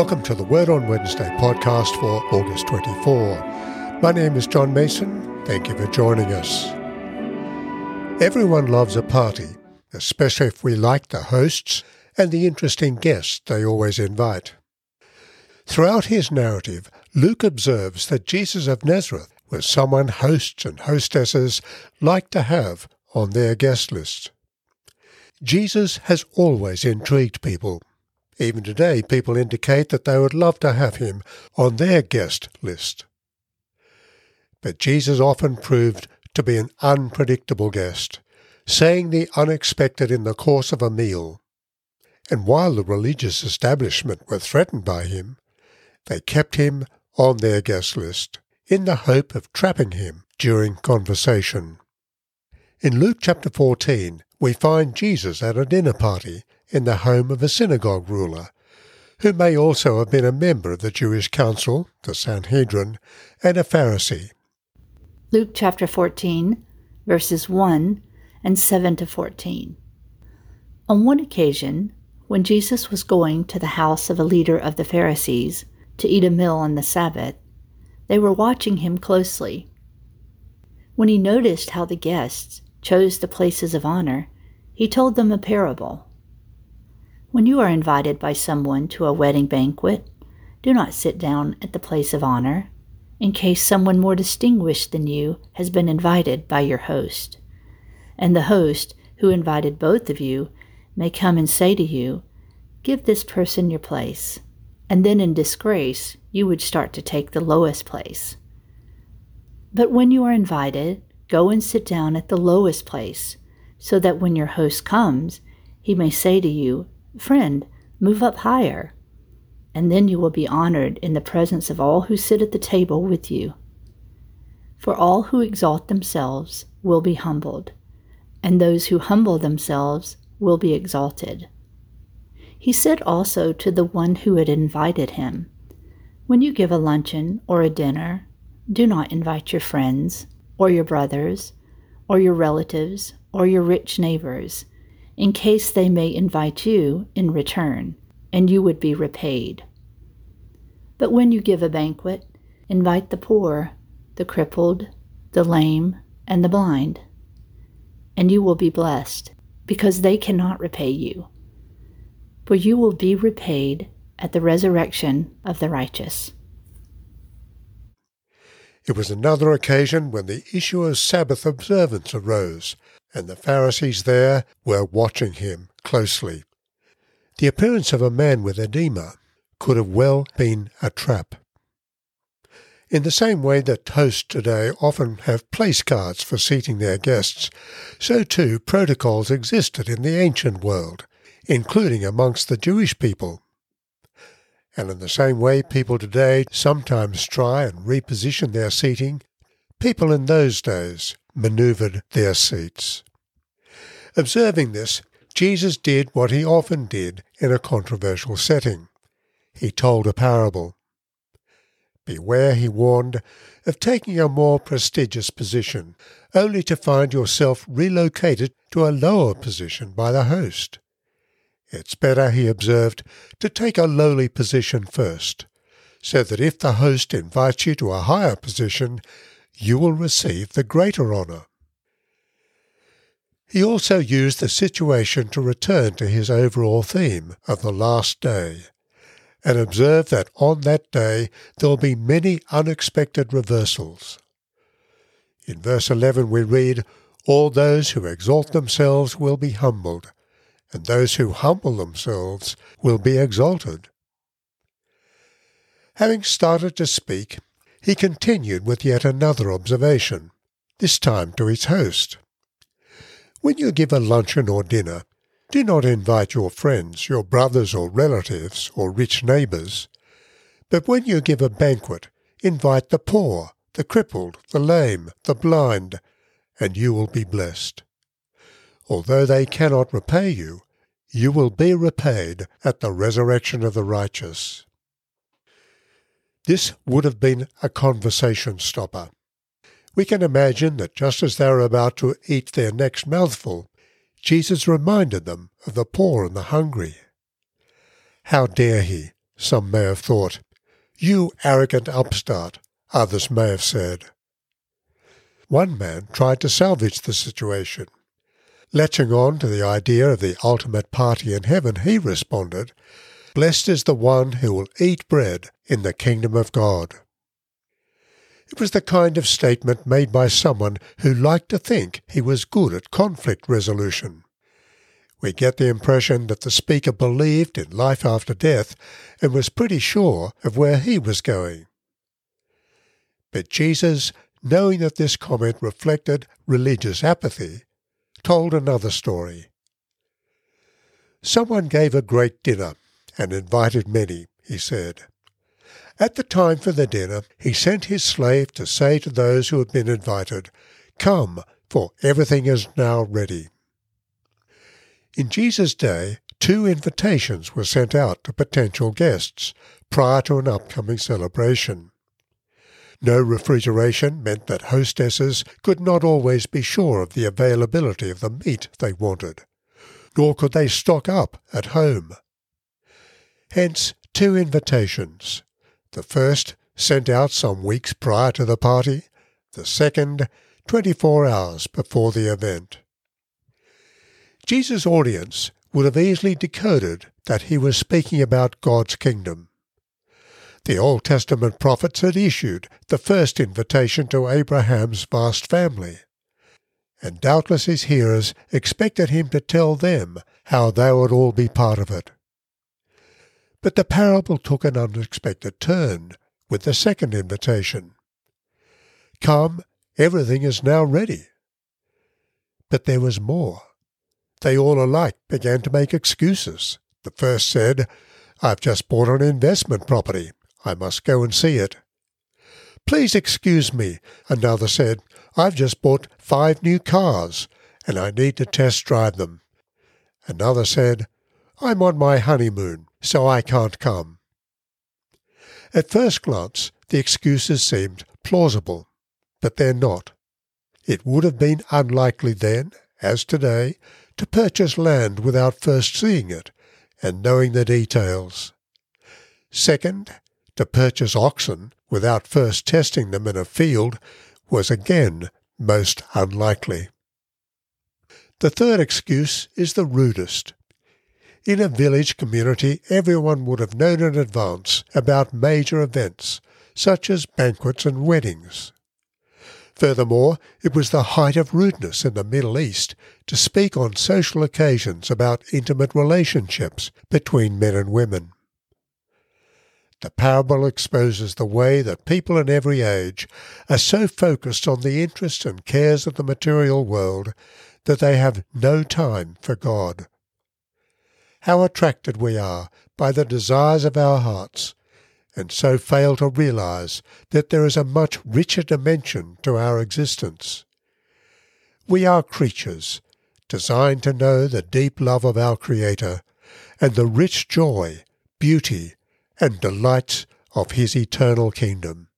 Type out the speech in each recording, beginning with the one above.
Welcome to the Word on Wednesday podcast for August 24. My name is John Mason. Thank you for joining us. Everyone loves a party, especially if we like the hosts and the interesting guests they always invite. Throughout his narrative, Luke observes that Jesus of Nazareth was someone hosts and hostesses like to have on their guest list. Jesus has always intrigued people even today, people indicate that they would love to have him on their guest list. But Jesus often proved to be an unpredictable guest, saying the unexpected in the course of a meal. And while the religious establishment were threatened by him, they kept him on their guest list in the hope of trapping him during conversation. In Luke chapter 14, we find Jesus at a dinner party in the home of a synagogue ruler, who may also have been a member of the Jewish council, the Sanhedrin, and a Pharisee. Luke chapter 14, verses 1 and 7 to 14. On one occasion, when Jesus was going to the house of a leader of the Pharisees to eat a meal on the Sabbath, they were watching him closely. When he noticed how the guests chose the places of honor, he told them a parable. When you are invited by someone to a wedding banquet, do not sit down at the place of honor, in case someone more distinguished than you has been invited by your host. And the host, who invited both of you, may come and say to you, Give this person your place. And then in disgrace, you would start to take the lowest place. But when you are invited, go and sit down at the lowest place, so that when your host comes, he may say to you, Friend, move up higher, and then you will be honored in the presence of all who sit at the table with you. For all who exalt themselves will be humbled, and those who humble themselves will be exalted. He said also to the one who had invited him, When you give a luncheon or a dinner, do not invite your friends, or your brothers, or your relatives, or your rich neighbors in case they may invite you in return, and you would be repaid. But when you give a banquet, invite the poor, the crippled, the lame, and the blind, and you will be blessed, because they cannot repay you. For you will be repaid at the resurrection of the righteous. It was another occasion when the issue of Sabbath observance arose, and the Pharisees there were watching him closely. The appearance of a man with edema could have well been a trap. In the same way that hosts today often have place cards for seating their guests, so too protocols existed in the ancient world, including amongst the Jewish people. And in the same way people today sometimes try and reposition their seating, people in those days manoeuvred their seats. Observing this, Jesus did what he often did in a controversial setting. He told a parable. Beware, he warned, of taking a more prestigious position, only to find yourself relocated to a lower position by the host. It's better, he observed, to take a lowly position first, so that if the host invites you to a higher position, you will receive the greater honour. He also used the situation to return to his overall theme of the last day, and observe that on that day there will be many unexpected reversals. In verse 11 we read, All those who exalt themselves will be humbled, and those who humble themselves will be exalted. Having started to speak, he continued with yet another observation, this time to his host. When you give a luncheon or dinner, do not invite your friends, your brothers or relatives, or rich neighbours. But when you give a banquet, invite the poor, the crippled, the lame, the blind, and you will be blessed. Although they cannot repay you, you will be repaid at the resurrection of the righteous. This would have been a conversation stopper. We can imagine that just as they were about to eat their next mouthful, Jesus reminded them of the poor and the hungry. How dare he, some may have thought. You arrogant upstart, others may have said. One man tried to salvage the situation. Latching on to the idea of the ultimate party in heaven, he responded, Blessed is the one who will eat bread in the kingdom of God. It was the kind of statement made by someone who liked to think he was good at conflict resolution. We get the impression that the speaker believed in life after death and was pretty sure of where he was going. But Jesus, knowing that this comment reflected religious apathy, told another story. Someone gave a great dinner and invited many, he said. At the time for the dinner, he sent his slave to say to those who had been invited, Come, for everything is now ready. In Jesus' day, two invitations were sent out to potential guests prior to an upcoming celebration. No refrigeration meant that hostesses could not always be sure of the availability of the meat they wanted, nor could they stock up at home. Hence, two invitations the first sent out some weeks prior to the party, the second 24 hours before the event. Jesus' audience would have easily decoded that he was speaking about God's kingdom. The Old Testament prophets had issued the first invitation to Abraham's vast family, and doubtless his hearers expected him to tell them how they would all be part of it. But the parable took an unexpected turn with the second invitation. Come, everything is now ready. But there was more. They all alike began to make excuses. The first said, I've just bought an investment property. I must go and see it. Please excuse me, another said. I've just bought five new cars, and I need to test drive them. Another said, I'm on my honeymoon so I can't come. At first glance, the excuses seemed plausible, but they're not. It would have been unlikely then, as today, to purchase land without first seeing it and knowing the details. Second, to purchase oxen without first testing them in a field was again most unlikely. The third excuse is the rudest. In a village community, everyone would have known in advance about major events, such as banquets and weddings. Furthermore, it was the height of rudeness in the Middle East to speak on social occasions about intimate relationships between men and women. The parable exposes the way that people in every age are so focused on the interests and cares of the material world that they have no time for God how attracted we are by the desires of our hearts, and so fail to realize that there is a much richer dimension to our existence. We are creatures designed to know the deep love of our Creator and the rich joy, beauty, and delights of His eternal kingdom.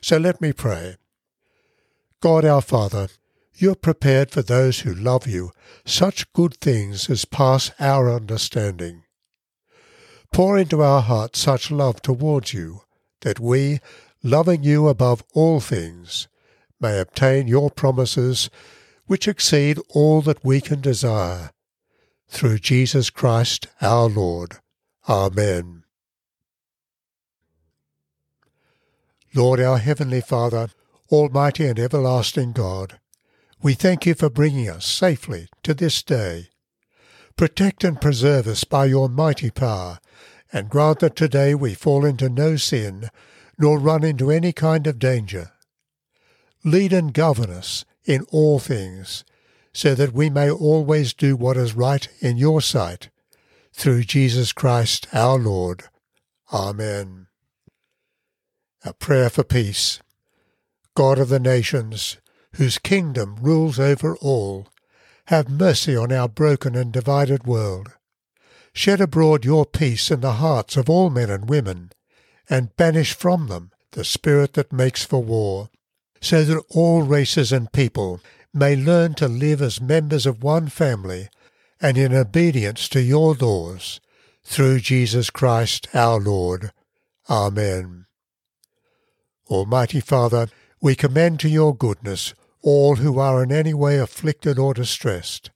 So let me pray. God our Father, you have prepared for those who love you such good things as pass our understanding. Pour into our hearts such love towards you, that we, loving you above all things, may obtain your promises which exceed all that we can desire. Through Jesus Christ our Lord. Amen. Lord our Heavenly Father, Almighty and everlasting God, we thank you for bringing us safely to this day. Protect and preserve us by your mighty power, and grant that today we fall into no sin, nor run into any kind of danger. Lead and govern us in all things, so that we may always do what is right in your sight, through Jesus Christ our Lord. Amen. A prayer for peace. God of the nations, whose kingdom rules over all, have mercy on our broken and divided world. Shed abroad your peace in the hearts of all men and women, and banish from them the spirit that makes for war, so that all races and people may learn to live as members of one family and in obedience to your laws, through Jesus Christ our Lord. Amen. Almighty Father, we commend to your goodness all who are in any way afflicted or distressed,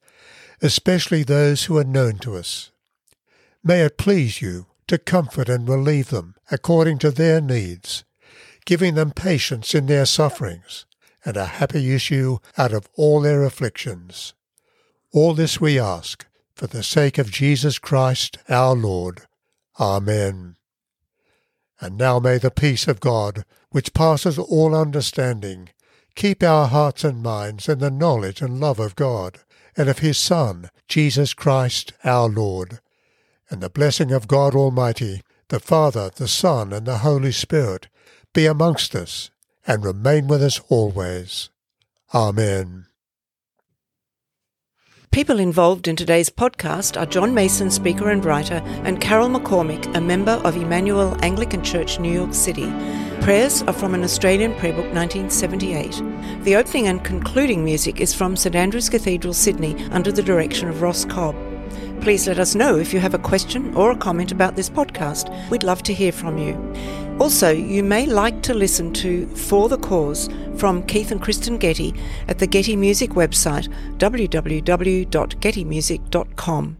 especially those who are known to us. May it please you to comfort and relieve them according to their needs, giving them patience in their sufferings and a happy issue out of all their afflictions. All this we ask for the sake of Jesus Christ our Lord. Amen. And now may the peace of God, which passes all understanding, keep our hearts and minds in the knowledge and love of God, and of his Son, Jesus Christ our Lord. And the blessing of God Almighty, the Father, the Son, and the Holy Spirit, be amongst us, and remain with us always. Amen. People involved in today's podcast are John Mason, speaker and writer, and Carol McCormick, a member of Emmanuel Anglican Church, New York City. Prayers are from an Australian prayer book 1978. The opening and concluding music is from St Andrew's Cathedral, Sydney, under the direction of Ross Cobb. Please let us know if you have a question or a comment about this podcast. We'd love to hear from you. Also, you may like to listen to For the Cause from Keith and Kristyn Getty at the Getty Music website www.gettymusic.com.